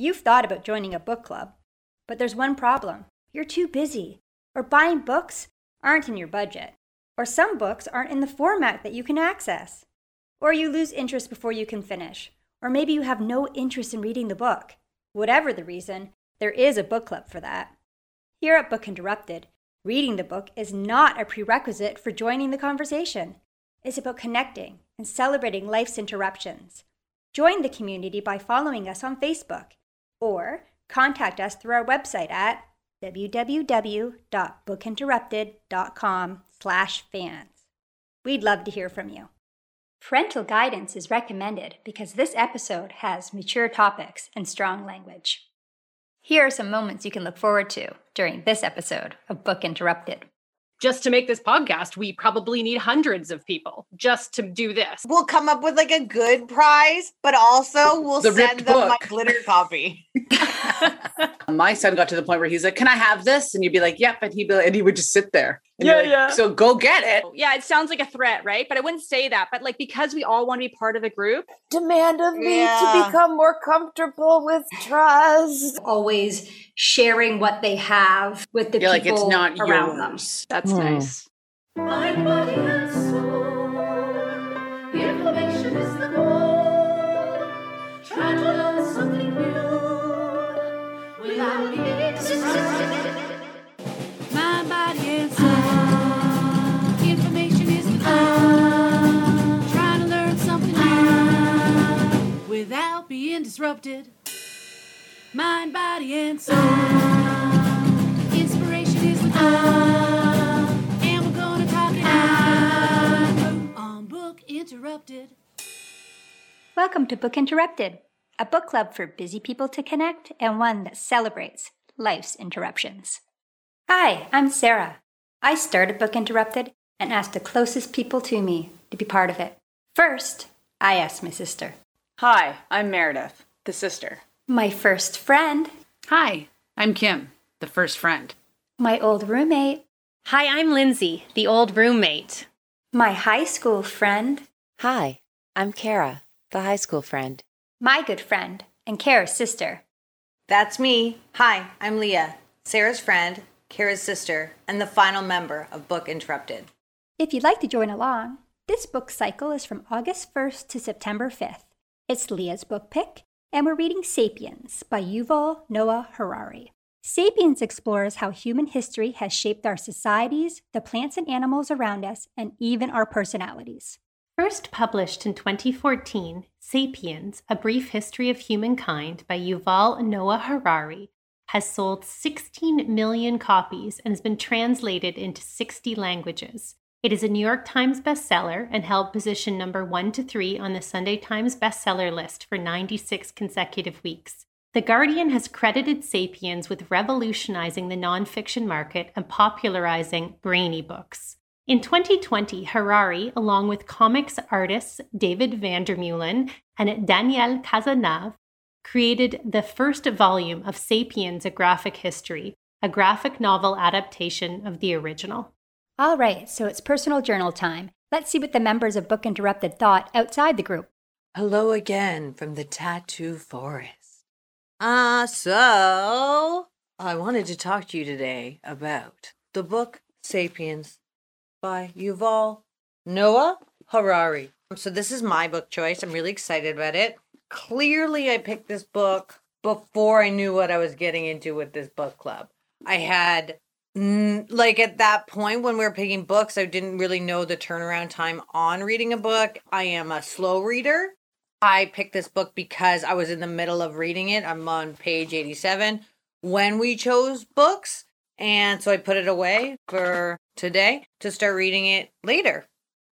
You've thought about joining a book club, but there's one problem you're too busy, or buying books aren't in your budget, or some books aren't in the format that you can access, or you lose interest before you can finish, or maybe you have no interest in reading the book. Whatever the reason, there is a book club for that. Here at Book Interrupted, reading the book is not a prerequisite for joining the conversation. It's about connecting and celebrating life's interruptions. Join the community by following us on Facebook or contact us through our website at www.bookinterrupted.com slash fans. We'd love to hear from you. Parental guidance is recommended because this episode has mature topics and strong language. Here are some moments you can look forward to during this episode of Book Interrupted just to make this podcast, we probably need hundreds of people just to do this. We'll come up with like a good prize, but also we'll the send them book. my glitter copy. my son got to the point where he's like, "Can I have this?" And you'd be like, "Yep," and he'd be, and he would just sit there. Yeah, like, yeah. So go get it. Yeah, it sounds like a threat, right? But I wouldn't say that. But like because we all want to be part of the group, demand of me yeah. to become more comfortable with trust. Always sharing what they have with the You're people like it's not around yours. them. That's hmm. nice. Welcome to Book Interrupted, a book club for busy people to connect and one that celebrates life's interruptions. Hi, I'm Sarah. I started Book Interrupted and asked the closest people to me to be part of it. First, I asked my sister. Hi, I'm Meredith, the sister. My first friend. Hi, I'm Kim, the first friend. My old roommate. Hi, I'm Lindsay, the old roommate. My high school friend. Hi, I'm Kara, the high school friend. My good friend, and Kara's sister. That's me. Hi, I'm Leah, Sarah's friend, Kara's sister, and the final member of Book Interrupted. If you'd like to join along, this book cycle is from August 1st to September 5th. It's Leah's book pick, and we're reading Sapiens by Yuval Noah Harari. Sapiens explores how human history has shaped our societies, the plants and animals around us, and even our personalities. First published in 2014, Sapiens A Brief History of Humankind by Yuval Noah Harari has sold 16 million copies and has been translated into 60 languages. It is a New York Times bestseller and held position number one to three on the Sunday Times bestseller list for 96 consecutive weeks. The Guardian has credited Sapiens with revolutionizing the nonfiction market and popularizing brainy books. In 2020, Harari, along with comics artists David Vandermeulen and Daniel Cazenave, created the first volume of Sapiens, A Graphic History, a graphic novel adaptation of the original. All right, so it's personal journal time. Let's see what the members of Book Interrupted thought outside the group. Hello again from the tattoo forest. Ah, uh, so I wanted to talk to you today about the book Sapiens by Yuval Noah Harari. So this is my book choice. I'm really excited about it. Clearly, I picked this book before I knew what I was getting into with this book club. I had like at that point when we were picking books, I didn't really know the turnaround time on reading a book. I am a slow reader. I picked this book because I was in the middle of reading it. I'm on page 87 when we chose books. And so I put it away for today to start reading it later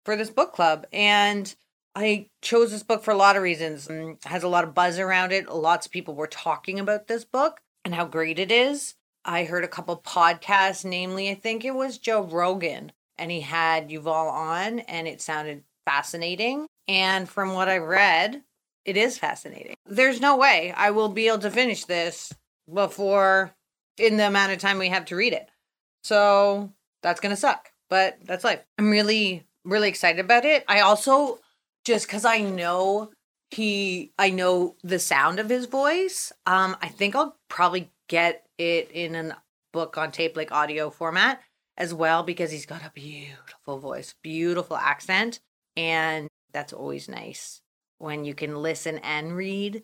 for this book club. And I chose this book for a lot of reasons. It has a lot of buzz around it. Lots of people were talking about this book and how great it is. I heard a couple podcasts, namely, I think it was Joe Rogan, and he had Yuval on, and it sounded fascinating. And from what I read, it is fascinating. There's no way I will be able to finish this before in the amount of time we have to read it. So that's going to suck, but that's life. I'm really, really excited about it. I also, just because I know he I know the sound of his voice. Um I think I'll probably get it in a book on tape like audio format as well because he's got a beautiful voice, beautiful accent and that's always nice when you can listen and read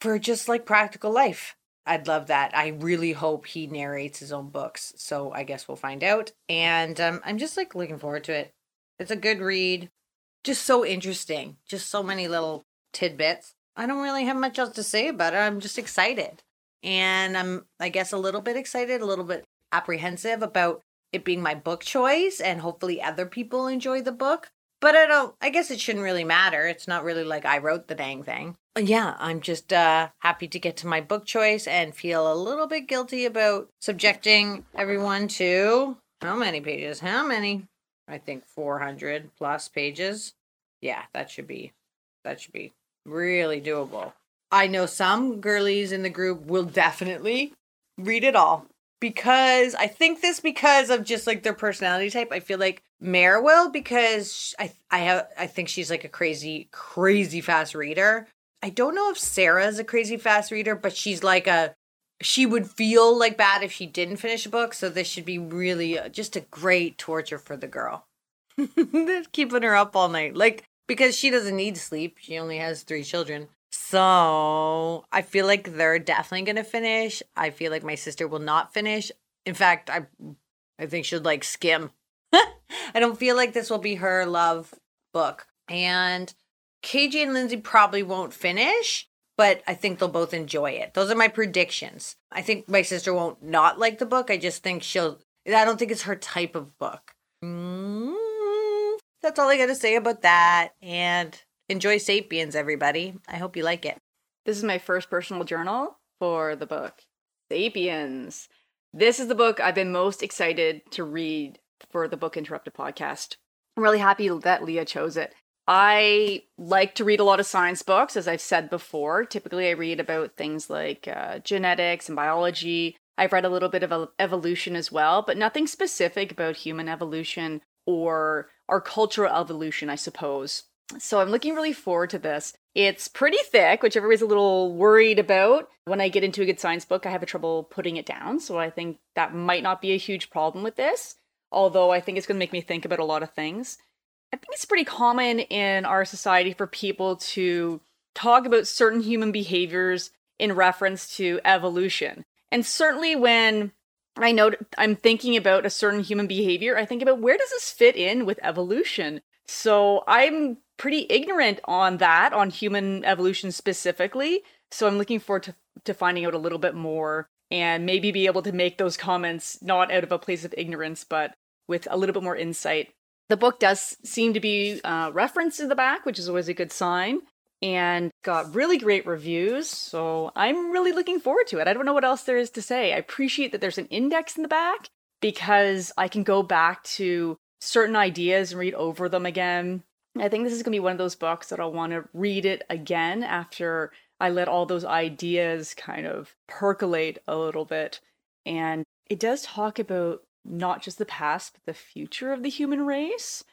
for just like practical life. I'd love that. I really hope he narrates his own books. So I guess we'll find out. And um, I'm just like looking forward to it. It's a good read. Just so interesting. Just so many little tidbits. I don't really have much else to say about it. I'm just excited. And I'm, I guess, a little bit excited, a little bit apprehensive about it being my book choice and hopefully other people enjoy the book. But I don't, I guess it shouldn't really matter. It's not really like I wrote the dang thing. Yeah, I'm just uh, happy to get to my book choice and feel a little bit guilty about subjecting everyone to how many pages? How many? I think 400 plus pages. Yeah, that should be, that should be really doable. I know some girlies in the group will definitely read it all because I think this because of just like their personality type. I feel like Mare will because I I have I think she's like a crazy crazy fast reader. I don't know if Sarah is a crazy fast reader, but she's like a she would feel like bad if she didn't finish a book. So this should be really uh, just a great torture for the girl. Keeping her up all night, like because she doesn't need sleep. She only has three children. So I feel like they're definitely gonna finish. I feel like my sister will not finish. In fact, I I think she'll like skim. I don't feel like this will be her love book. And KJ and Lindsay probably won't finish, but I think they'll both enjoy it. Those are my predictions. I think my sister won't not like the book. I just think she'll I don't think it's her type of book. Mm, that's all I got to say about that. And Enjoy Sapiens, everybody. I hope you like it. This is my first personal journal for the book Sapiens. This is the book I've been most excited to read for the Book Interrupted podcast. I'm really happy that Leah chose it. I like to read a lot of science books, as I've said before. Typically, I read about things like uh, genetics and biology. I've read a little bit of evolution as well, but nothing specific about human evolution or our cultural evolution, I suppose. So I'm looking really forward to this. It's pretty thick, which everybody's a little worried about. When I get into a good science book, I have a trouble putting it down. So I think that might not be a huge problem with this. Although I think it's going to make me think about a lot of things. I think it's pretty common in our society for people to talk about certain human behaviors in reference to evolution. And certainly when I know I'm thinking about a certain human behavior, I think about where does this fit in with evolution? So I'm pretty ignorant on that, on human evolution specifically. So I'm looking forward to, to finding out a little bit more and maybe be able to make those comments not out of a place of ignorance, but with a little bit more insight. The book does seem to be uh, referenced in the back, which is always a good sign, and got really great reviews. So I'm really looking forward to it. I don't know what else there is to say. I appreciate that there's an index in the back because I can go back to certain ideas and read over them again. I think this is going to be one of those books that I'll want to read it again after I let all those ideas kind of percolate a little bit. And it does talk about not just the past, but the future of the human race,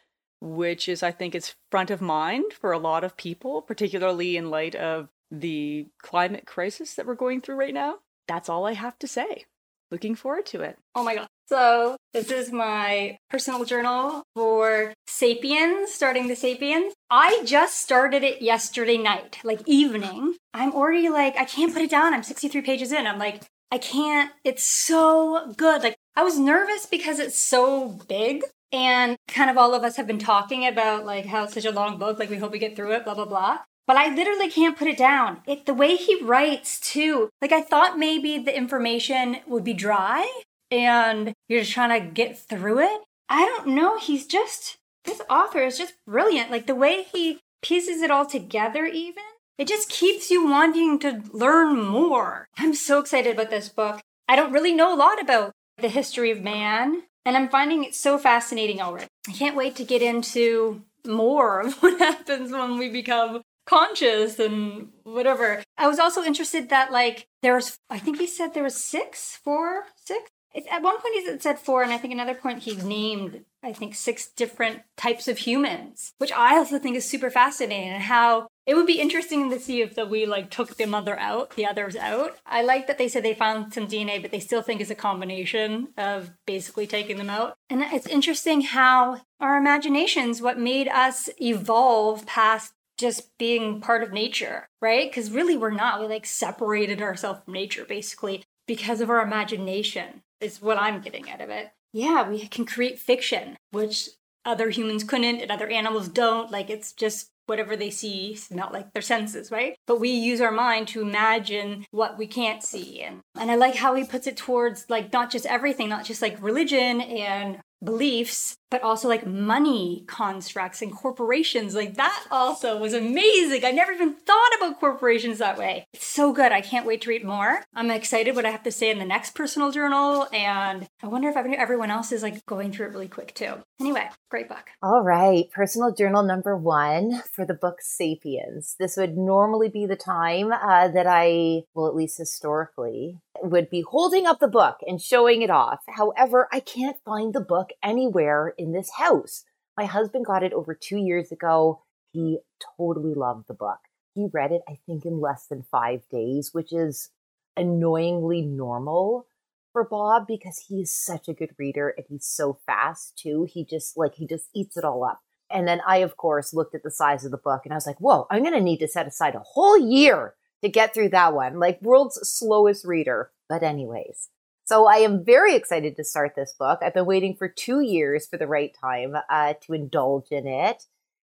which is, I think, is front of mind for a lot of people, particularly in light of the climate crisis that we're going through right now. That's all I have to say. Looking forward to it. Oh my God. So, this is my personal journal for Sapiens, starting the Sapiens. I just started it yesterday night, like evening. I'm already like, I can't put it down. I'm 63 pages in. I'm like, I can't. It's so good. Like, I was nervous because it's so big. And kind of all of us have been talking about like how it's such a long book, like we hope we get through it, blah, blah, blah. But I literally can't put it down. It the way he writes too. Like I thought maybe the information would be dry, and you're just trying to get through it. I don't know. He's just, this author is just brilliant. Like the way he pieces it all together, even, it just keeps you wanting to learn more. I'm so excited about this book. I don't really know a lot about the history of man, and I'm finding it so fascinating already. I can't wait to get into more of what happens when we become conscious and whatever. I was also interested that like there was I think he said there was six, four, six at one point he said four, and I think another point he named, I think, six different types of humans, which I also think is super fascinating and how It would be interesting to see if the, we like took the mother out, the others out. I like that they said they found some DNA, but they still think it's a combination of basically taking them out. And it's interesting how our imaginations, what made us evolve past just being part of nature, right? Because really we're not. We like separated ourselves from nature basically because of our imagination, is what I'm getting out of it. Yeah, we can create fiction, which other humans couldn't and other animals don't. Like it's just whatever they see, not like their senses, right? But we use our mind to imagine what we can't see. And, and I like how he puts it towards like not just everything, not just like religion and beliefs, but also like money constructs and corporations. Like that also was amazing. I never even thought about corporations that way. It's so good. I can't wait to read more. I'm excited what I have to say in the next personal journal. And I wonder if everyone else is like going through it really quick too. Anyway, great book. All right. Personal journal number one for the book Sapiens. This would normally be the time uh, that I, well, at least historically, would be holding up the book and showing it off. However, I can't find the book anywhere in this house. My husband got it over two years ago. He totally loved the book. He read it, I think, in less than five days, which is annoyingly normal for Bob because he is such a good reader and he's so fast too. He just like he just eats it all up. And then I, of course, looked at the size of the book and I was like, whoa, I'm going to need to set aside a whole year to get through that one. Like world's slowest reader. But anyways, so I am very excited to start this book. I've been waiting for two years for the right time uh, to indulge in it.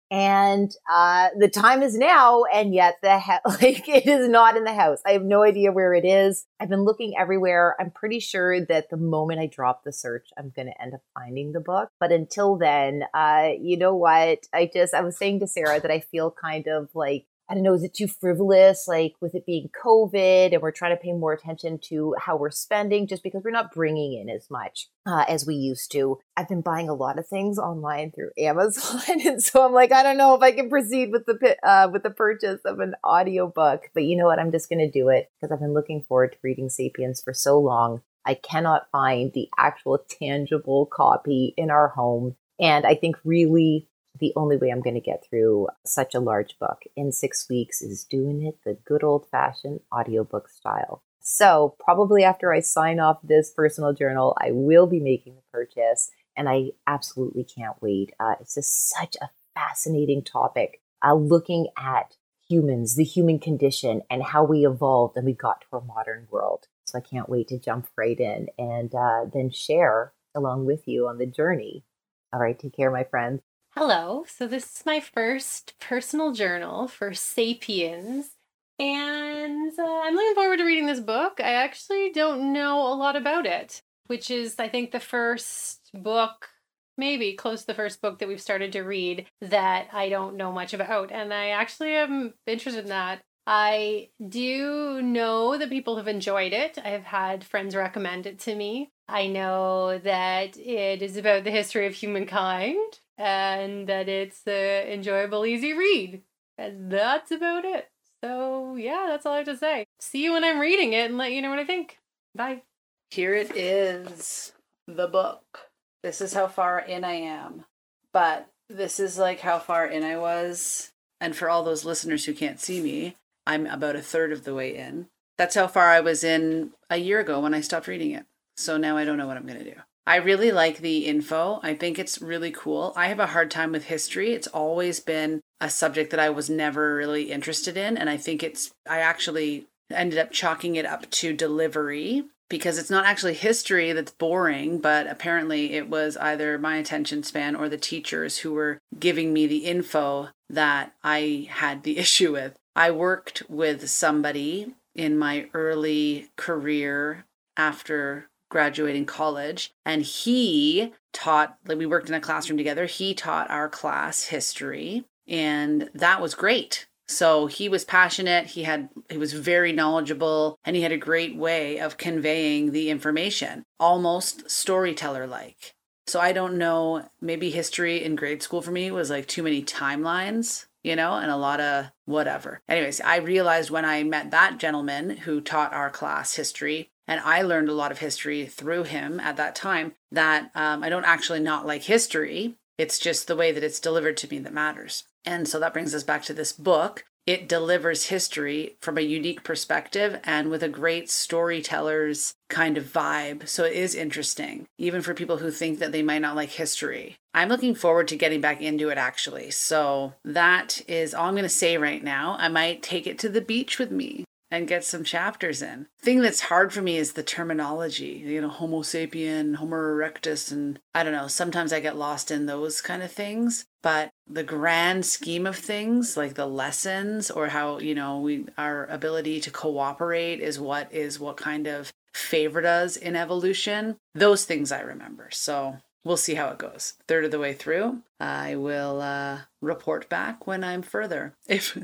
And uh, the time is now, and yet the he- like it is not in the house. I have no idea where it is. I've been looking everywhere. I'm pretty sure that the moment I drop the search, I'm going to end up finding the book. But until then, uh, you know what? I just I was saying to Sarah that I feel kind of like I don't know, is it too frivolous? Like with it being COVID and we're trying to pay more attention to how we're spending just because we're not bringing in as much uh, as we used to. I've been buying a lot of things online through Amazon. And so I'm like, I don't know if I can proceed with the, uh, with the purchase of an audiobook, but you know what? I'm just going to do it because I've been looking forward to reading Sapiens for so long. I cannot find the actual tangible copy in our home. And I think really the only way I'm going to get through such a large book in six weeks is doing it the good old fashioned audiobook style. So, probably after I sign off this personal journal, I will be making the purchase, and I absolutely can't wait. Uh, it's just such a fascinating topic, uh, looking at humans, the human condition, and how we evolved and we got to our modern world. So, I can't wait to jump right in and uh, then share along with you on the journey. All right, take care, my friends. Hello. So, this is my first personal journal for Sapiens. And uh, I'm looking forward to reading this book. I actually don't know a lot about it, which is, I think, the first book, maybe close to the first book that we've started to read that I don't know much about. And I actually am interested in that. I do know that people have enjoyed it. I have had friends recommend it to me. I know that it is about the history of humankind, and that it's an enjoyable, easy read. And that's about it. So, yeah, that's all I have to say. See you when I'm reading it and let you know what I think. Bye. Here it is the book. This is how far in I am. But this is like how far in I was. And for all those listeners who can't see me, I'm about a third of the way in. That's how far I was in a year ago when I stopped reading it. So now I don't know what I'm going to do. I really like the info. I think it's really cool. I have a hard time with history. It's always been a subject that I was never really interested in. And I think it's, I actually ended up chalking it up to delivery because it's not actually history that's boring, but apparently it was either my attention span or the teachers who were giving me the info that I had the issue with. I worked with somebody in my early career after graduating college and he taught like we worked in a classroom together. He taught our class history and that was great. So he was passionate. He had he was very knowledgeable and he had a great way of conveying the information almost storyteller like so i don't know maybe history in grade school for me was like too many timelines you know, and a lot of whatever. Anyways, I realized when I met that gentleman who taught our class history and I learned a lot of history through him at that time that um, I don't actually not like history. It's just the way that it's delivered to me that matters. And so that brings us back to this book. It delivers history from a unique perspective and with a great storyteller's kind of vibe. So it is interesting, even for people who think that they might not like history. I'm looking forward to getting back into it actually. So that is all I'm going to say right now. I might take it to the beach with me and get some chapters in. Thing that's hard for me is the terminology, you know, Homo sapien, Homo erectus, and I don't know, sometimes I get lost in those kind of things. But the grand scheme of things, like the lessons or how, you know, we our ability to cooperate is what is what kind of favored us in evolution. Those things I remember. So we'll see how it goes. Third of the way through, I will uh, report back when I'm further. If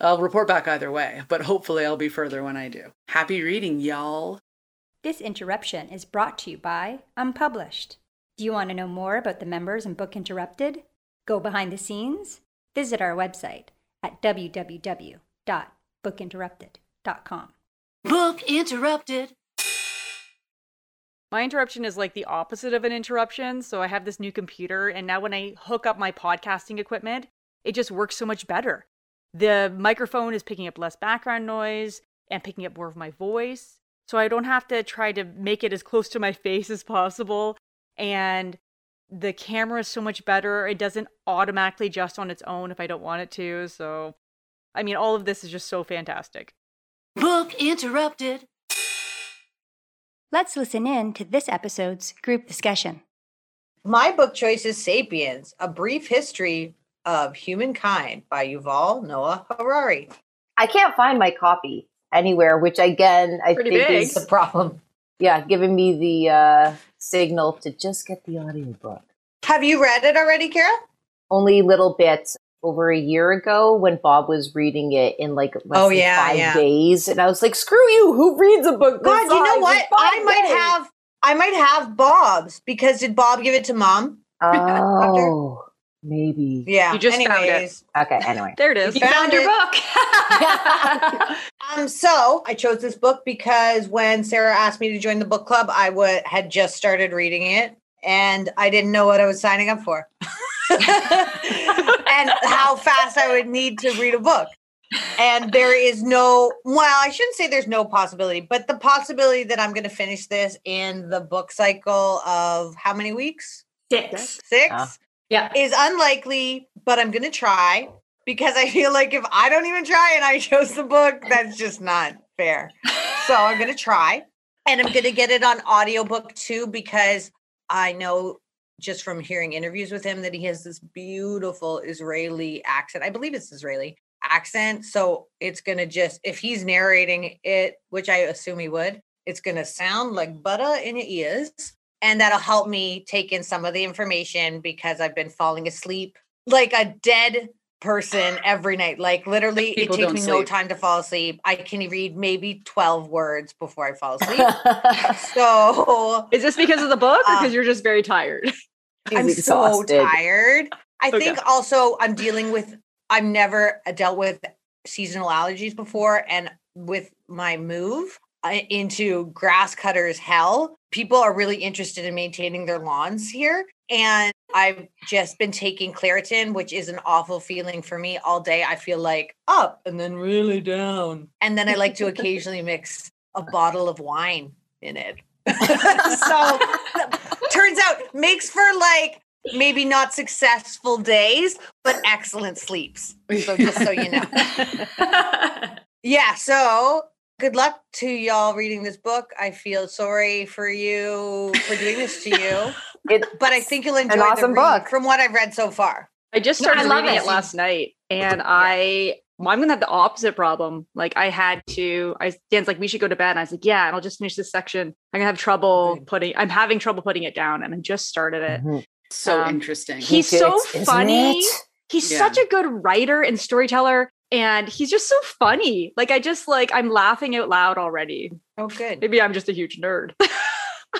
I'll report back either way, but hopefully I'll be further when I do. Happy reading, y'all. This interruption is brought to you by Unpublished. Do you want to know more about the members and Book Interrupted? Go behind the scenes? Visit our website at www.bookinterrupted.com. Book Interrupted. My interruption is like the opposite of an interruption. So I have this new computer, and now when I hook up my podcasting equipment, it just works so much better. The microphone is picking up less background noise and picking up more of my voice. So I don't have to try to make it as close to my face as possible. And the camera is so much better. It doesn't automatically adjust on its own if I don't want it to. So, I mean, all of this is just so fantastic. Book Interrupted. Let's listen in to this episode's group discussion. My book choice is Sapiens, A Brief History of Humankind by Yuval Noah Harari. I can't find my copy anywhere, which again I Pretty think big. is the problem. Yeah, giving me the uh, signal to just get the audiobook. Have you read it already, Kara? Only little bits over a year ago when Bob was reading it in like less Oh, than yeah, five yeah. days, and I was like, "Screw you! Who reads a book?" God, you know what? I might days?" have I might have Bob's because did Bob give it to mom? Oh, maybe. Yeah. You just found it. Okay. Anyway, There it is. You found your it. book. Um, so I chose this book because when Sarah asked me to join the book club, I wa- had just started reading it and I didn't know what I was signing up for and how fast I would need to read a book. And there is no, well, I shouldn't say there's no possibility, but the possibility that I'm going to finish this in the book cycle of how many weeks? Six. Six Ah. Yeah. is unlikely, but I'm going to try because I feel like if I don't even try and I chose the book, that's just not fair. So I'm going to try and I'm going to get it on audiobook too because I know just from hearing interviews with him that he has this beautiful Israeli accent. I believe it's Israeli accent. So it's going to just, if he's narrating it, which I assume he would, it's going to sound like butter in your ears. And that'll help me take in some of the information because I've been falling asleep like a dead person every night. Like literally, People it takes don't me no time to fall asleep. I can read maybe 12 words before I fall asleep. so Is this because of the book or Uh, because you're just very tired? I'm exhausted. so tired. I Okay. think also I'm dealing with I've never dealt with seasonal allergies before and with my move uh, into grass cutters hell, people are really interested in maintaining their lawns here and I've just been taking Claritin, which is an awful feeling for me all day. I feel like up and then really down. And then I like to occasionally mix a bottle of wine in it. so turns out makes for like maybe not successful days, but excellent sleeps. So just so you know. Yeah, so good luck to y'all reading this book. I feel sorry for you for doing this to you, It, but I think you'll enjoy the awesome read book. from what I've read so far. I just No, I started reading it. it. last night, and I well, I'm gonna have the opposite problem. Like I had to. I Dan's like, we should go to bed. And I was like, yeah, and I'll just finish this section. I'm gonna have trouble putting. I'm having trouble putting it down, and I just started it. Mhm. So Um, interesting. He's too. so funny. it? He's Yeah. such a good writer and storyteller, and he's just so funny. Like I just like I'm laughing out loud already. Oh, good. Maybe I'm just a huge nerd.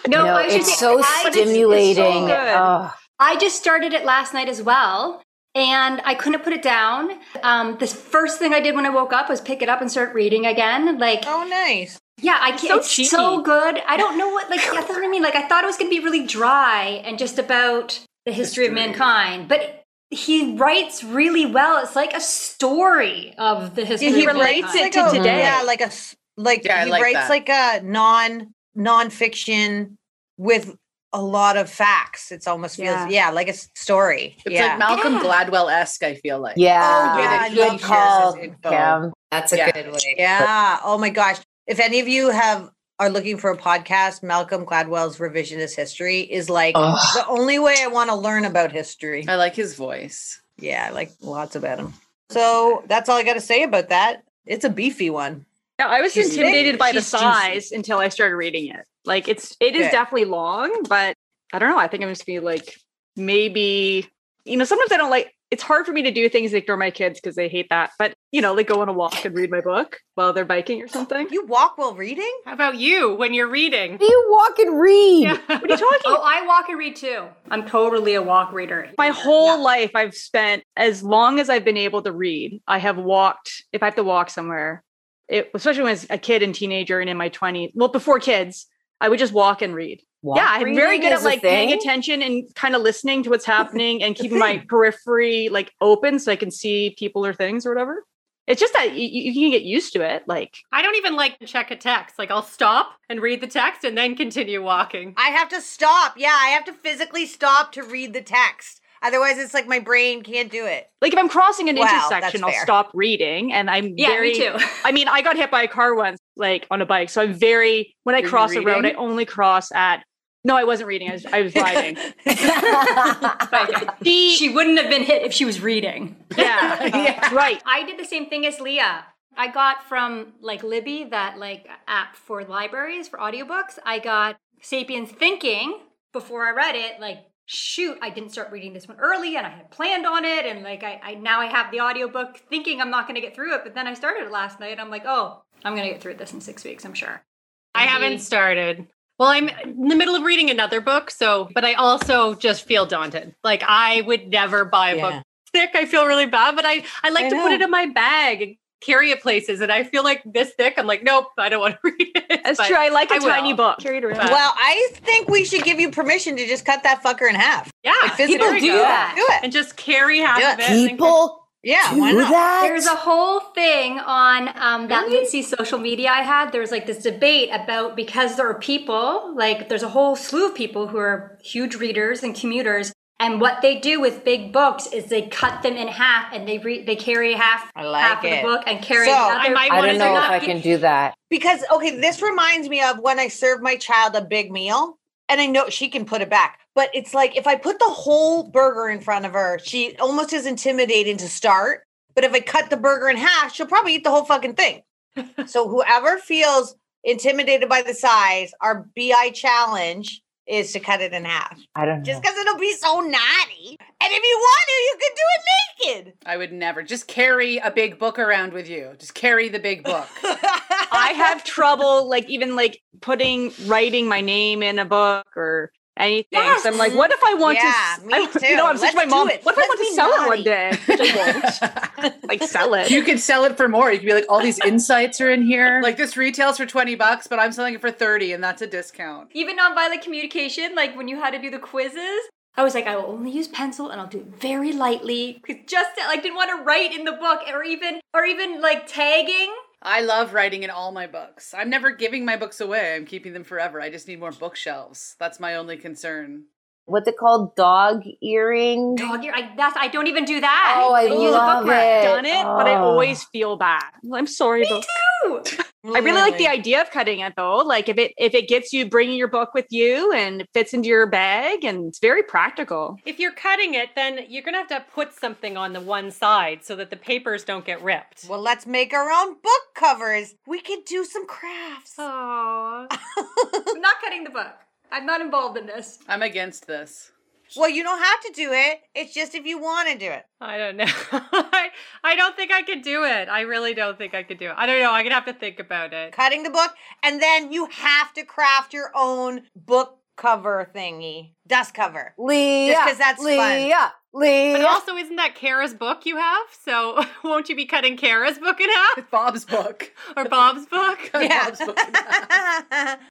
No, No, I it's just- so I just- it's so stimulating. good. Oh, I just started it last night as well. And I couldn't put it down. Um, the first thing I did when I woke up was pick it up and start reading again. Like, Oh, nice. yeah, I can't. so It's cheeky. so good. I don't know what like that's what I mean. Like, I thought it was going to be really dry and just about the history, of mankind, but he writes really well. It's like a story of the history. he of relates mankind. it to Like a- today. Yeah, like a like Yeah, he like writes that. like a non nonfiction with a lot of facts. It's almost feels Yeah. yeah, like a story. It's yeah. like Malcolm Gladwell esque. I feel like. Yeah. Oh, yeah, I Good love call, shares his info. Kim. That's a Yeah. good way. Yeah. Oh my gosh. If any of you have are looking for a podcast, Malcolm Gladwell's Revisionist History is like Ugh. the only way I want to learn about history. I like his voice. Yeah, I like lots about him. So that's all I got to say about that. It's a beefy one. Yeah, I was She's intimidated big, by the she's juicy. size until I started reading it. Like it's it is Okay. definitely long, but I don't know. I think I'm just be like maybe you know sometimes I don't like. It's hard for me to do things like ignore my kids because they hate that. But you know, like go on a walk and read my book while they're biking or something. You walk while reading? How about you when you're reading? You walk and read. Yeah. What are you talking? Oh, I walk and read too. I'm totally a walk reader. my whole life I've spent as long as I've been able to read, I have walked if I have to walk somewhere. It, especially when I was a kid and teenager and in my 20s, well before kids, I would just walk and read. Walk yeah, I'm very good at like paying attention and kind of listening to what's happening and keeping my periphery like open so I can see people or things or whatever. It's just that you, you can get used to it. Like I don't even like to check a text. Like I'll stop and read the text and then continue walking. I have to stop. Yeah, I have to physically stop to read the text. Otherwise, it's like my brain can't do it. like if I'm crossing an Wow, intersection, I'll stop reading and I'm Yeah, very me too. I mean, I got hit by a car once, like on a bike. So I'm very when I Were you cross a road, I only cross at. No, I wasn't reading. I was, I was riding. She, she wouldn't have been hit if she was reading. yeah, right. I did the same thing as Leah. I got from like Libby, that like app for libraries for audiobooks. I got Sapiens Thinking before I read it. Like, shoot, I didn't start reading this one early and I had planned on it. And like, I, I now I have the audiobook thinking I'm not going to get through it. But then I started it last night. And I'm like, oh, I'm going to get through this in six weeks, I'm sure. I haven't started. Well, I'm in the middle of reading another book, so but I also just feel daunted. Like I would never buy a Yeah. book thick. I feel really bad, but I I like I to put it in my bag and carry it places. And I feel like this thick. I'm like, nope, I don't want to read it. That's But true. I like a I will. tiny book. Carry it around. Well, I think we should give you permission to just cut that fucker in half. Yeah, Like, physically do go. that. Do it. and just carry half of it. it. and then People Yeah, do why not? that. There's a whole thing on um, that Litsy social media I had. There's like this debate about because there are people, like there's a whole slew of people who are huge readers and commuters, and what they do with big books is they cut them in half and they read they carry half I like half of the book and carry So, the I other. might I wanna don't know if. I can do that. Because okay, this reminds me of when I serve my child a big meal, and I know she can put it back. But it's like if I put the whole burger in front of her, she almost is intimidating to start. But if I cut the burger in half, she'll probably eat the whole fucking thing. so whoever feels intimidated by the size, our BI challenge is to cut it in half. I don't know. Just because it'll be so naughty. And if you want to, you can do it naked. I would never. Just carry a big book around with you. Just carry the big book. I have trouble, like even like putting writing my name in a book or anything. So I'm like, what if I want Yeah, to? me I- too. You know, I'm such Let's my do mom. it. What if I Let's want to be sell it one day? Which I won't. like sell it. You could sell it for more. You could be like, all these insights are in here. like this retails for 20 bucks, but I'm selling it for 30 and that's a discount. Even nonviolent communication, like when you had to do the quizzes, I was like, I will only use pencil and I'll do it very lightly. 'Cause Just like didn't want to write in the book or even or even like tagging. I love writing in all my books. I'm never giving my books away. I'm keeping them forever. I just need more bookshelves. That's my only concern. What's it called? Dog earring? Dog ear. I that's I don't even do that. Oh, I use love book wrap. it. Done it, but I Oh. always feel bad. I'm sorry, but Ooh. I really like the idea of cutting it though. Like if it if it gets you bringing your book with you and it fits into your bag and it's very practical. If you're cutting it, then you're gonna have to put something on the one side so that the papers don't get ripped. Well, let's make our own book covers. We could do some crafts. Oh, I'm not cutting the book. I'm not involved in this. I'm against this. Well, you don't have to do it. It's just if you want to do it. I don't know. I, I don't think I could do it. I really don't think I could do it. I don't know. I'm gonna have to think about it. Cutting the book, and then you have to craft your own book cover thingy, dust cover. Leah. Just because that's fun. Leah. Leah. But also, isn't that Kara's book you have? So won't you be cutting Kara's book in half It's Bob's book. or Bob's book? Bob's book.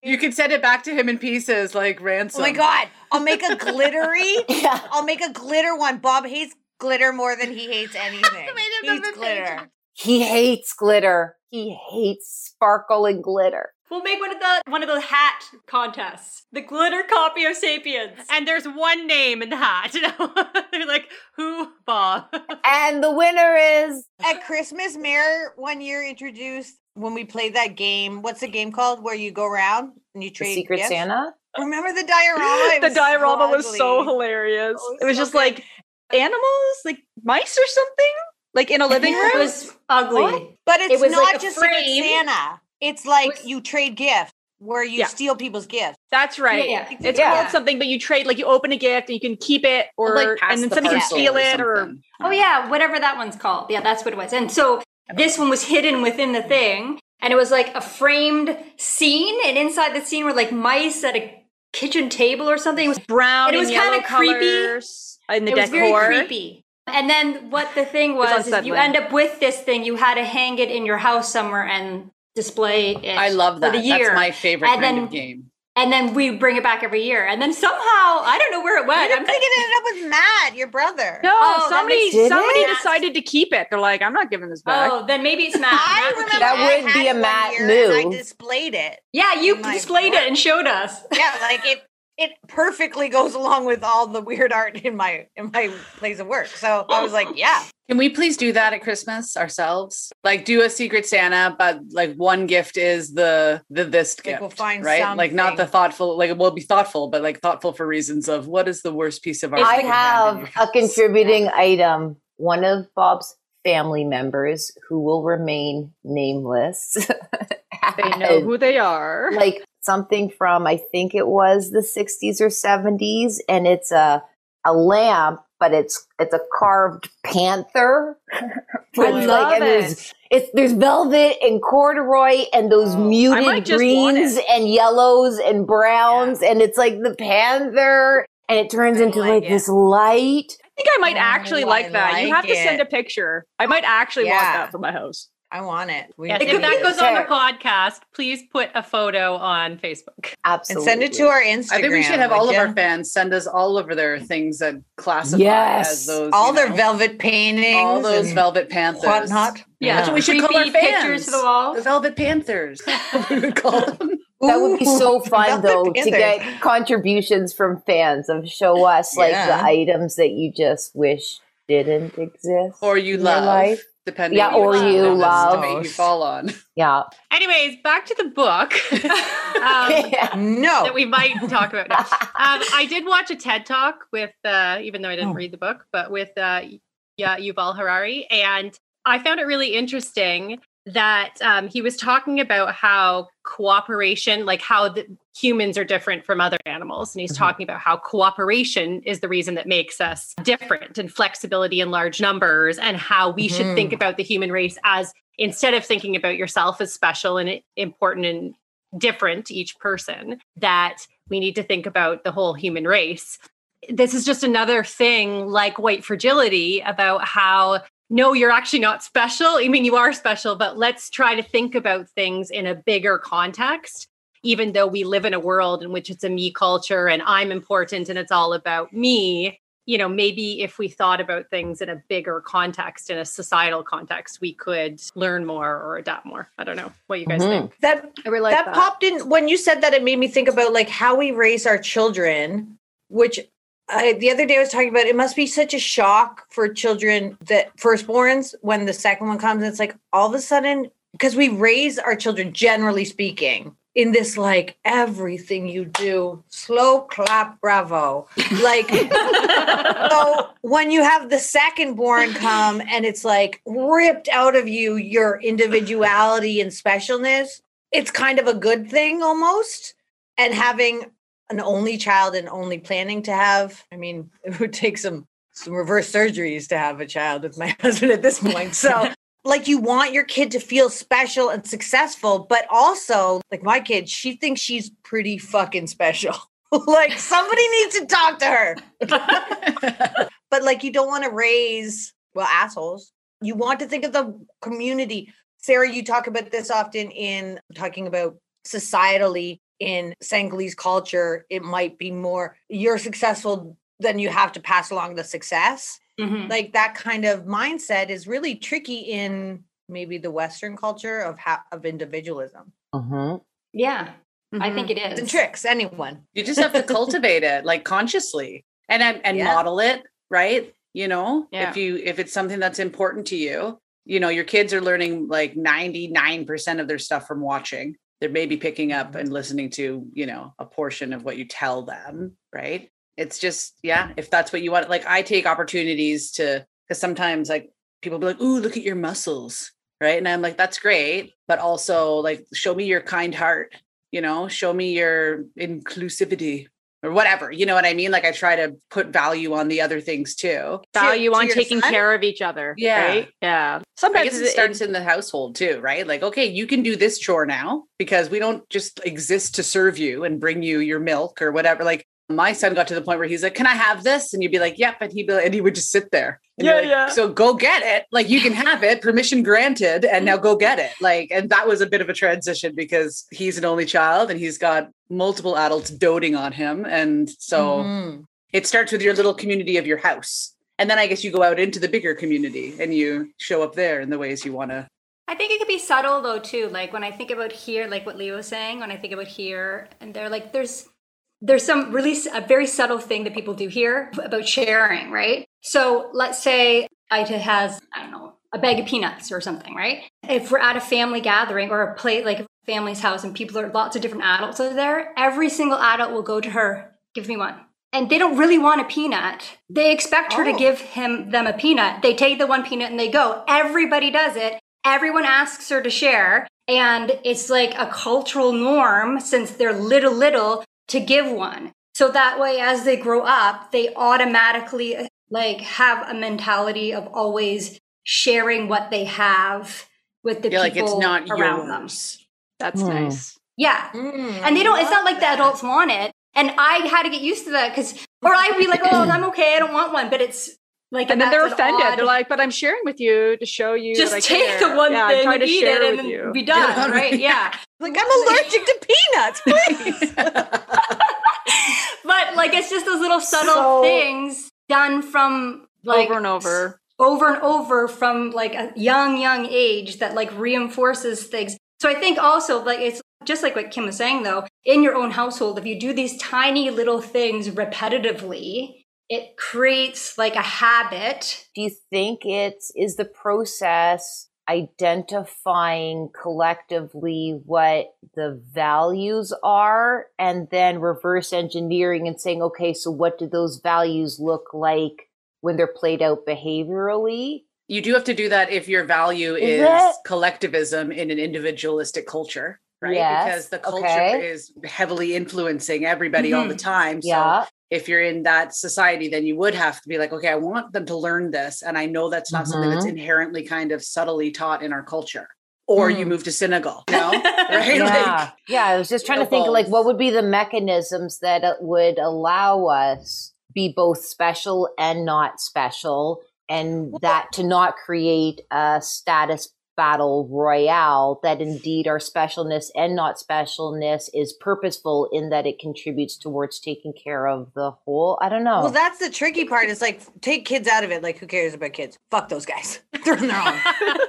You can send it back to him in pieces like ransom. Oh my god! I'll make a glittery. Yeah. I'll make a glitter one. Bob hates glitter more than he hates anything. He's glitter. He hates glitter. He hates sparkle and glitter. We'll make one of the one of the hat contests. The glitter copy of Sapiens. And there's one name in the hat. You know? They're like, who? Bob. And the winner is At Christmas, Mare one year introduced when we played that game. What's the game called where you go around and you the trade Secret gifts? Santa. Remember the diorama? The was diorama was so hilarious. Oh, it was it was so just good. like animals, like mice or something, like in a living room. It was ugly. But it's It was not like a just Secret. Santa. It's like was- you trade gifts where you Yeah. steal people's gifts. That's right. Yeah, yeah. It's Yeah. called something, but you trade like you open a gift and you can keep it, or like and then the somebody can steal or it, or. Oh yeah, whatever that one's called. Yeah, that's what it was. And so this one was hidden within the thing, and it was like a framed scene, and inside the scene were like mice at a kitchen table or something. It was brown And it was kinda creepy. colors in the it was decor. very creepy. And then what the thing was was, is you end up with this thing. You had to hang it in your house somewhere and display it. I love that. For the year. That's my favorite And kind then- of game. and then we bring it back every year. And then somehow I don't know where it went. I I'm thinking it ended up with Matt, your brother. No, Oh, somebody somebody it? decided to keep it. They're like, I'm not giving this back. Oh, then maybe it's Matt. I Matt remember That it. I would be a Matt year and I move. displayed it. Yeah, you in my displayed work. it and showed us. Yeah, like it it perfectly goes along with all the weird art in my in my place of work. So I was like, yeah. Can we please do that at Christmas ourselves? Like do a secret Santa, but like one gift is the the this Like, gift, we'll find right? Like not the thoughtful. Like we'll be thoughtful, but like thoughtful for reasons of what is the worst piece of art. I have in have your a house? contributing item. One of Bob's family members, who will remain nameless, They know who they are. like something from I think it was the 60s or 70s, and it's a a lamp, but it's it's a carved panther. I love and it. there's it's there's velvet and corduroy and those Oh, muted greens and yellows and browns, and it's like the panther, and it turns I into like like this light. I think I might Oh, actually I like that. you like have to send a picture. I might actually want that for my house. I want it. We Yes, if that goes this. on the podcast, please put a photo on Facebook. and Absolutely. send it to our Instagram. I think we should have would all of our fans send us all over their things that classify Yes. as those. all their know, velvet paintings, all those velvet panthers. whatnot. Yeah, That's what we should call our fans. pictures to the wall. The Velvet Panthers. we would call them. That would be so fun Velvet though to get contributions from fans of show us like the items that you just wish didn't exist. Or you love, life. Depending Yeah, on or you one of us love. you fall on. Yeah. Anyways, back to the book um, No. that we might talk about now. Um, I did watch a TED talk with, uh, even though I didn't Oh. read the book, but with uh, yeah, Yuval Harari, and I found it really interesting that um, he was talking about how cooperation, like how the humans are different from other animals, and he's Mhm. talking about how cooperation is the reason that makes us different, and flexibility in large numbers, and how we should think about the human race as instead of thinking about yourself as special and important and different to each person that we need to think about the whole human race. This is just another thing like white fragility about how no you're actually not special i mean you are special but let's try to think about things in a bigger context even though we live in a world in which it's a me culture and i'm important and it's all about me you know maybe if we thought about things in a bigger context in a societal context we could learn more or adapt more i don't know what you guys Mhm. think that I really like that, that. popped in when you said that. It made me think about like how we raise our children, which I, the other day I was talking about. It must be such a shock for children that firstborns when the second one comes. It's like all of a sudden because we raise our children, generally speaking, in this like everything you do, slow clap, bravo, like. so when you have the second born come and it's like ripped out of you your individuality and specialness it's kind of a good thing almost and having an only child and only planning to have. I mean it would take some some reverse surgeries to have a child with my husband at this point. So like you want your kid to feel special and successful but also like my kid she thinks she's pretty fucking special. Like somebody needs to talk to her. But like you don't want to raise well assholes. You want to think of the community. Sarah you talk about this often in talking about societally in Sinhalese culture it might be more you're successful then you have to pass along the success Mm-hmm. Like that kind of mindset is really tricky in maybe the Western culture of ha- of individualism. Mm-hmm. Yeah, mm-hmm. I think it is. And tricks anyone. You just have to cultivate it like consciously and and yeah. model it, right? You know, yeah. if you if it's something that's important to you, you know, your kids are learning like 99% of their stuff from watching. They're maybe picking up and listening to, you know, a portion of what you tell them, right? It's just, yeah, if that's what you want. Like I take opportunities to because sometimes like people be like, ooh, look at your muscles right and i'm like that's great but also like show me your kind heart you know show me your inclusivity or whatever you know what i mean like i try to put value on the other things too value to, on to taking son? care of each other yeah right? yeah sometimes it, it starts in the household too right like okay you can do this chore now because we don't just exist to serve you and bring you your milk or whatever like my son got to the point where he's like, "Can I have this?" And you'd be like, "Yep," and he'd be, like, and he would just sit there. Yeah, like, yeah. So go get it. Like you can have it, permission granted, and now go get it. Like, and that was a bit of a transition because he's an only child and he's got multiple adults doting on him, and so mm-hmm. it starts with your little community of your house, and then I guess you go out into the bigger community and you show up there in the ways you want to I think it could be subtle though too. Like when I think about here, like what Leo was saying, when I think about here, and they're like, there's there's some really a very subtle thing that people do here about sharing, right? So let's say Ita has, I don't know, a bag of peanuts or something, right? If we're at a family gathering or a plate like a family's house and people are lots of different adults are there, every single adult will go to her, give me one. And they don't really want a peanut. They expect her oh. to give him them a peanut. They take the one peanut and they go. Everybody does it. Everyone asks her to share. And it's like a cultural norm since they're little, little to give one. So that way, as they grow up, they automatically like have a mentality of always sharing what they have with the yeah, people like it's not around yours. them. That's mm. nice. Yeah. Mm, and they don't, it's not like the adults want it. And I had to get used to that because, or I'd be like, oh, I'm okay. I don't want one. But it's like, and then they're offended. Odd... They're like, but I'm sharing with you to show you. Just take care. the one yeah, thing, and eat it, and you. be done. right? Yeah. like I'm allergic to peanuts, please. but like, it's just those little subtle so, things done from like over and over, over and over from like a young, young age that like reinforces things. So I think also like it's just like what Kim was saying though, in your own household, if you do these tiny little things repetitively, it creates like a habit. Do you think it's is the process identifying collectively what the values are and then reverse engineering and saying, okay, so what do those values look like when they're played out behaviorally? You do have to do that if your value is, is collectivism in an individualistic culture right? Yes. Because the culture okay. is heavily influencing everybody mm-hmm. all the mm-hmm. time. So yeah if you're in that society, then you would have to be like, okay, I want them to learn this. And I know that's not mm-hmm. something that's mm-hmm. inherently kind of subtly taught in our culture. Or mm. you move to Senegal, you know? right? Yeah. Like, yeah, I was just trying to think like what would be the mechanisms that uh, would allow us be both special and not special and that to not create a status battle royale that indeed our specialness and not specialness is purposeful in that it contributes towards taking care of the whole. I don't know. Well, that's the tricky part is like take kids out of it. Like, who cares about kids? Fuck those guys. they're on their own.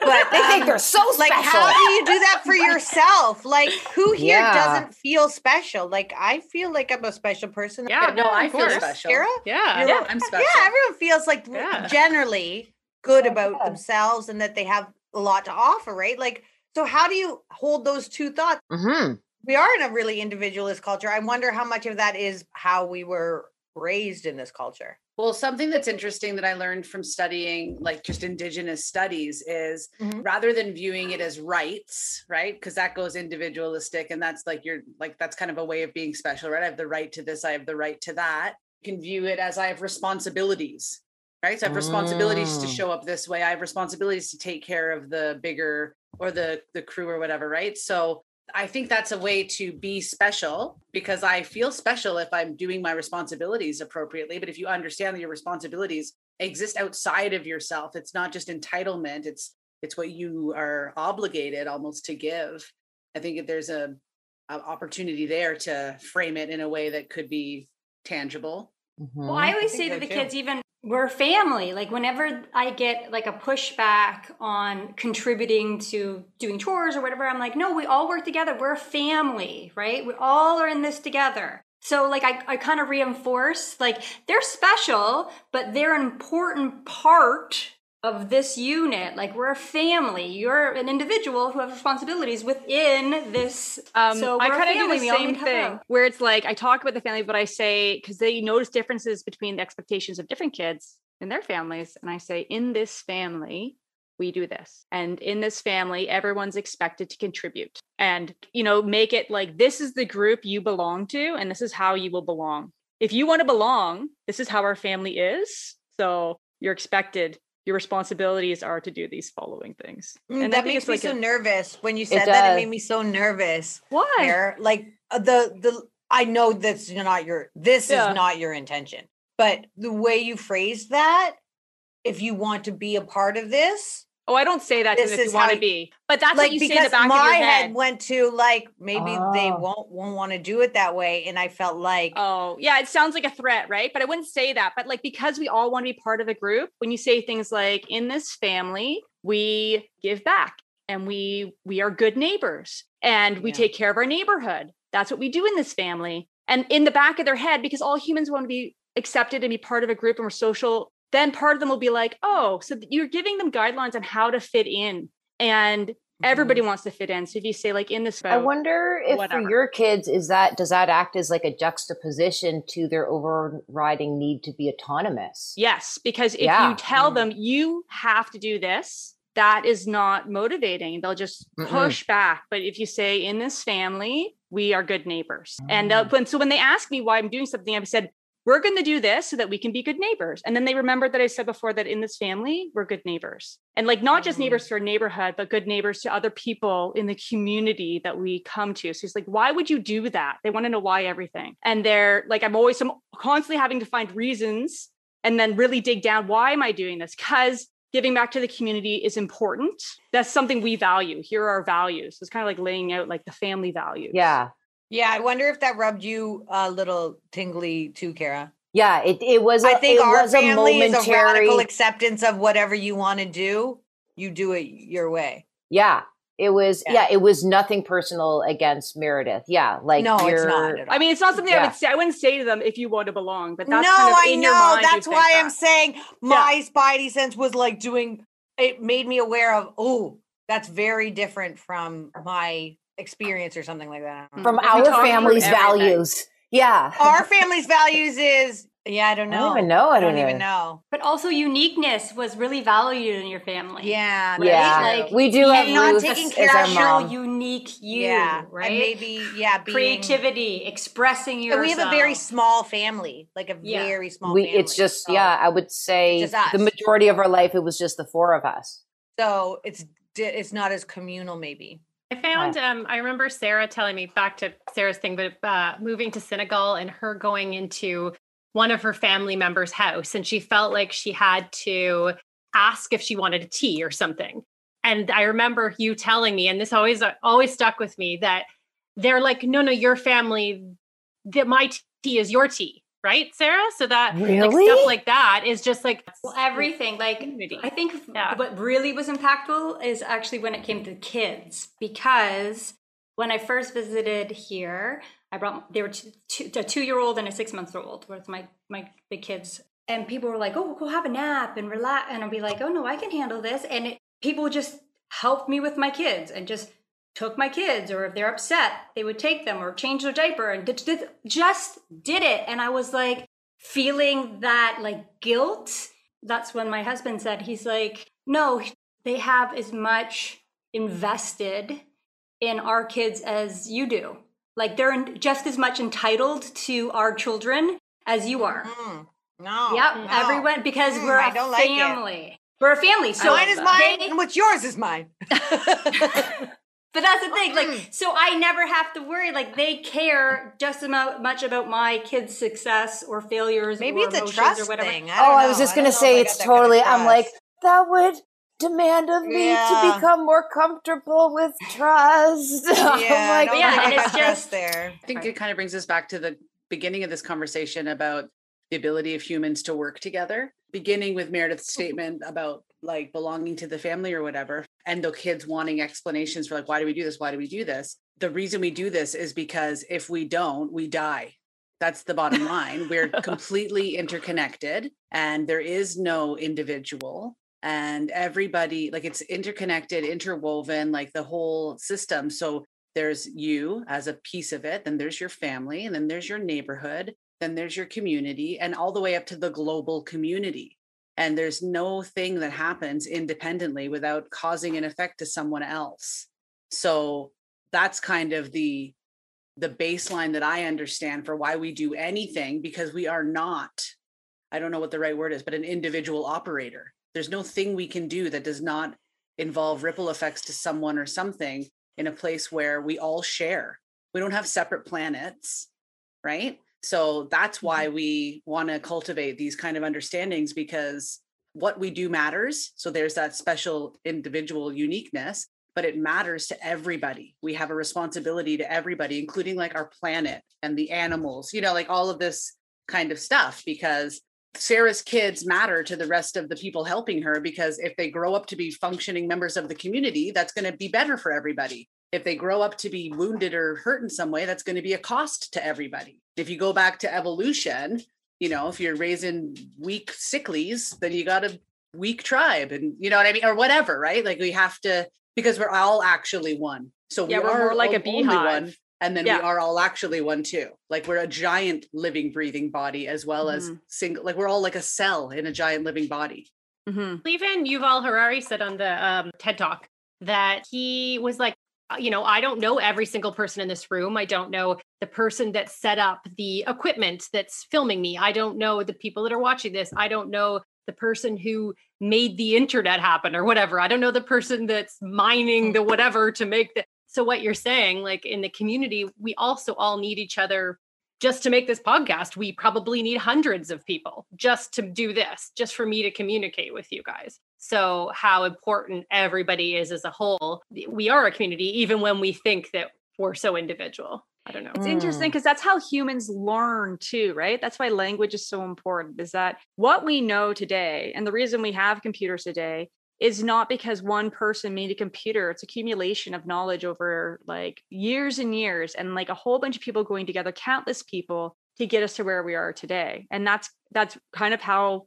But they um, think they're so special. Like, how do you do that for yourself? Like, who here yeah. doesn't feel special? Like, I feel like I'm a special person. Yeah, no, I feel special. Sarah? Yeah, yeah, I'm special. Yeah, everyone feels like yeah. generally good about themselves and that they have a lot to offer, right? Like, so how do you hold those two thoughts? Mm-hmm. We are in a really individualist culture. I wonder how much of that is how we were raised in this culture. Well, something that's interesting that I learned from studying like just indigenous studies is mm-hmm. rather than viewing it as rights, right? Because that goes individualistic and that's like you're like that's kind of a way of being special, right? I have the right to this, I have the right to that. You can view it as I have responsibilities right? So I have responsibilities to mm. show up this way. I have responsibilities to take care of the bigger or the the crew or whatever, right? So I think that's a way to be special because I feel special if I'm doing my responsibilities appropriately. But if you understand that your responsibilities exist outside of yourself, it's not just entitlement, it's it's what you are obligated almost to give. I think there's a, a opportunity there to frame it in a way that could be tangible. Mm-hmm. Well, I always I say to the too. kids, even we're family. Like whenever I get like a pushback on contributing to doing chores or whatever, I'm like, no, we all work together. We're a family, right? We all are in this together. So like I, I kind of reinforce like they're special, but they're an important part of this unit. Like we're a family. You're an individual who has responsibilities within this. Um, so I kind of do the same need to help thing where it's like I talk about the family, but I say because they notice differences between the expectations of different kids in their families, and I say in this family we do this, and in this family everyone's expected to contribute, and you know make it like this is the group you belong to, and this is how you will belong. If you want to belong, this is how our family is. So you're expected. Your responsibilities are to do these following things. Mm, that makes me like so a- nervous when you said that. It made me so nervous. Why? Claire. Like uh, the the I know that's not your this Yeah. is not your intention, but the way you phrased that, if you want to be a part of this, Oh, I don't say that to This them if is you want how to be. But that's like what you say in because the back of my your head head. went to like maybe they Oh. won't won't want to do it that way, and I felt like Oh, yeah, it sounds like a threat, right? But I wouldn't say that. But like because we all want to be part of a group, when you say things like in this family, we give back and we we are good neighbors and we Yeah. take care of our neighborhood. That's what we do in this family. And in the back of their head because all humans want to be accepted and be part of a group and we're social, then part of them will be like, "Oh, so you're giving them guidelines on how to fit in." And everybody wants to fit in. So if you say like in this I wonder if whatever. for your kids is that does that act as like a juxtaposition to their overriding need to be autonomous? Yes, because if Yeah. you tell Mm. them you have to do this, that is not motivating. They'll just Mm-mm. push back. But if you say, in this family, we are good neighbors. And Mm. they'll- when, so when they ask me why I'm doing something, I've said, we're going to do this so that we can be good neighbors. And then they remembered that I said before that in this family, we're good neighbors. And like not just Mhm. neighbors to our neighborhood, but good neighbors to other people in the community that we come to. So it's like, why would you do that? They want to know why everything. And they're like, I'm always I'm constantly having to find reasons and then really dig down. Why am I doing this? Because giving back to the community is important. That's something we value. Here are our values. It's kind of like laying out like the family values. Yeah. Yeah, I wonder if that rubbed you a little tingly too, Kara. Yeah, it, it was a, I think it our was a family is a momentary radical acceptance of whatever you want to do. You do it your way. Yeah. It was Yeah. yeah. it was nothing personal against Meredith. Yeah. Like no, it's you're- not. At all. I mean, it's not something I would say. I wouldn't say to them if you want to belong, but that's no, kind of I in your know. mind. That's think why I'm saying my spidey sense was like doing. It made me aware of. Oh, that's very different from my experience or something like that. I don't know. from We our family's everything. values. Yeah. Our family's values is. Yeah, I don't know. I don't even know. I I don't don't even know. But also uniqueness was really valued in your family. Yeah, Right? Yeah. Like we do being have not Ruth taking care of special, mom. unique you, yeah, right? And maybe yeah, being, Creativity, expressing And we have a very small family, like a Yeah. very small. we family. it's just so- yeah, I would say the majority of our life it was just the four of us. So it's it's not as communal, maybe. I found um I remember Sarah telling me back to Sarah's thing, but uh moving to Senegal and her going into one of her family members' house and she felt like she had to ask if she wanted a tea or something. And I remember you telling me, and this always always stuck with me, that they're like, no, no, your family, that my tea is your tea, right, Sarah? So that like stuff like that is just like Well, everything. Like, Community. I think Yeah. what really was impactful is actually when it came to kids, because when I first visited here, I brought they were two, two, a two year old and a six month old with my my big kids, and people were like, "Oh, go have a nap and relax," and I'll be like, "Oh no, I can handle this," and it, people just helped me with my kids and just took my kids or if they're upset they would take them or change their diaper and did, did, just did it and i was like feeling that like guilt that's when my husband said he's like no they have as much invested in our kids as you do like they're in- just as much entitled to our children as you are Mm, no. yep no. everyone because Mm, we're I a don't like family we're a family so mine is mine, they- and what's yours is mine. But that's the thing, like, so I never have to worry. Like, they care just as mo- much about my kids' success or failures. Maybe or it's a trust or whatever. thing. I oh, don't I was know. just gonna don't know if say it's it's got that kind of totally I'm like, that would demand of me Yeah. to become more comfortable with trust. yeah, I'm like, yeah, and I it's got trust just- there. I think it kind of brings us back to the beginning of this conversation about the ability of humans to work together, beginning with Meredith's statement about like belonging to the family or whatever, and the kids wanting explanations for like, why do we do this? Why do we do this? The reason we do this is because if we don't, we die. That's the bottom line. We're completely interconnected and there is no individual and everybody like it's interconnected interwoven like the whole system so there's you as a piece of it then there's your family and then there's your neighborhood then there's your community and all the way up to the global community and there's no thing that happens independently without causing an effect to someone else. So that's kind of the the baseline that i understand for why we do anything because we are not i don't know what the right word is but an individual operator. There's no thing we can do that does not involve ripple effects to someone or something in a place where we all share. We don't have separate planets right so that's why Mm-hmm. we want to cultivate these kind of understandings because what we do matters. So there's that special individual uniqueness, but it matters to everybody. We have a responsibility to everybody, including like our planet and the animals, you know, like all of this kind of stuff because Sarah's kids matter to the rest of the people helping her because if they grow up to be functioning members of the community, that's going to be better for everybody. If they grow up to be wounded or hurt in some way, that's going to be a cost to everybody. If you go back to evolution, you know, if you're raising weak sicklies, then you got a weak tribe and you know what I mean? Or whatever, right? Like we have to, because we're all actually one. So Yeah, we we're are more like a only beehive. one, and then Yeah. we are all actually one too. Like we're a giant living, breathing body as well as Mhm. single, like we're all like a cell in a giant living body. Mm-hmm. Even Yuval Harari said on the um, TED Talk that he was like, Uh, you know, I don't know every single person in this room. I don't know the person that set up the equipment that's filming me. I don't know the people that are watching this. I don't know the person who made the internet happen or whatever. I don't know the person that's mining hmm. the whatever to make the. So, what you're saying, like in the community, we also all need each other just to make this podcast. We probably need hundreds of people just to do this, just for me to communicate with you guys. So, how important everybody is as a whole. We are a community, even when we think that we're so individual. I don't know. It's interesting mm. because that's how humans learn too, right? That's why language is so important. Is that what we know today, and the reason we have computers today is not because one person made a computer. It's accumulation of knowledge over like years and years, and like a whole bunch of people going together, countless people to get us to where we are today. And that's that's kind of how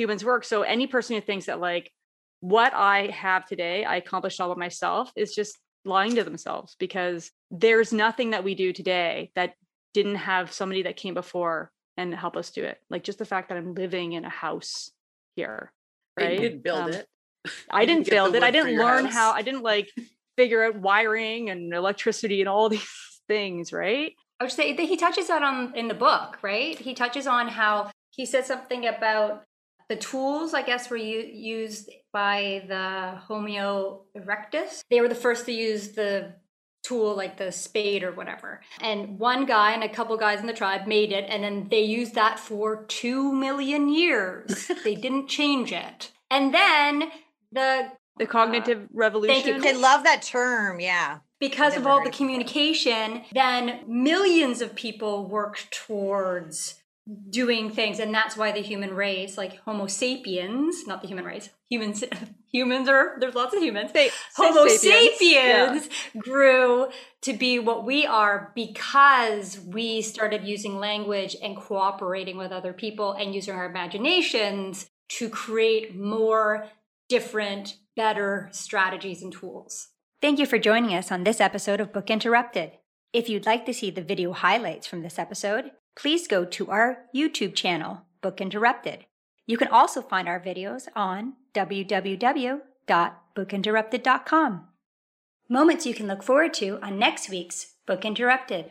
humans work. So any person who thinks that like what I have today, I accomplished all by myself is just lying to themselves because there's nothing that we do today that didn't have somebody that came before and help us do it. Like just the fact that I'm living in a house here. They Right. didn't build Um, it. I didn't build it. I didn't learn house. how I didn't like figure out wiring and electricity and all these things, right? I would say that he touches that on in the book, right? He touches on how he said something about the tools, I guess, were u- used by the Homo erectus. They were the first to use the tool like the spade or whatever. And one guy and a couple guys in the tribe made it, and then they used that for two million years. they didn't change it. And then the The cognitive uh, revolution. I love that term. Yeah. because of all the communication, then millions of people worked towards doing things, and that's why the human race, like Homo sapiens, not the human race, humans, humans are there's lots of humans. Say Homo sapiens, sapiens, grew to be what we are because we started using language and cooperating with other people and using our imaginations to create more different, better strategies and tools. Thank you for joining us on this episode of Book Interrupted. If you'd like to see the video highlights from this episode, please go to our YouTube channel, Book Interrupted. You can also find our videos on www.bookinterrupted.com. Moments you can look forward to on next week's Book Interrupted.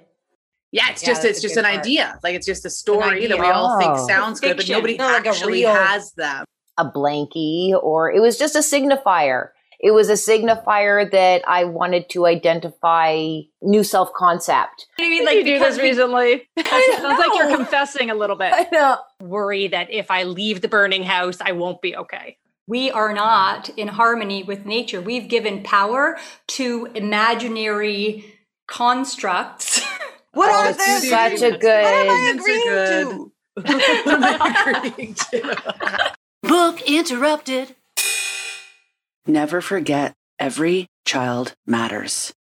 Yeah, it's Yeah, just it's a just an part. idea. Like it's just a story that we all think Oh. sounds good, but nobody No, like actually real- has them. a blankie or it was just a signifier. It was a signifier that I wanted to identify new self concept. I mean, like you do this we- recently? Sounds like you're confessing a little bit. I know. Worry that if I leave the burning house, I won't be okay. we are not in harmony with nature. We've given power to imaginary constructs. What Oh, are it's those? such a good. What am I good. Humans are agreeing to? Book interrupted. Never forget every child matters.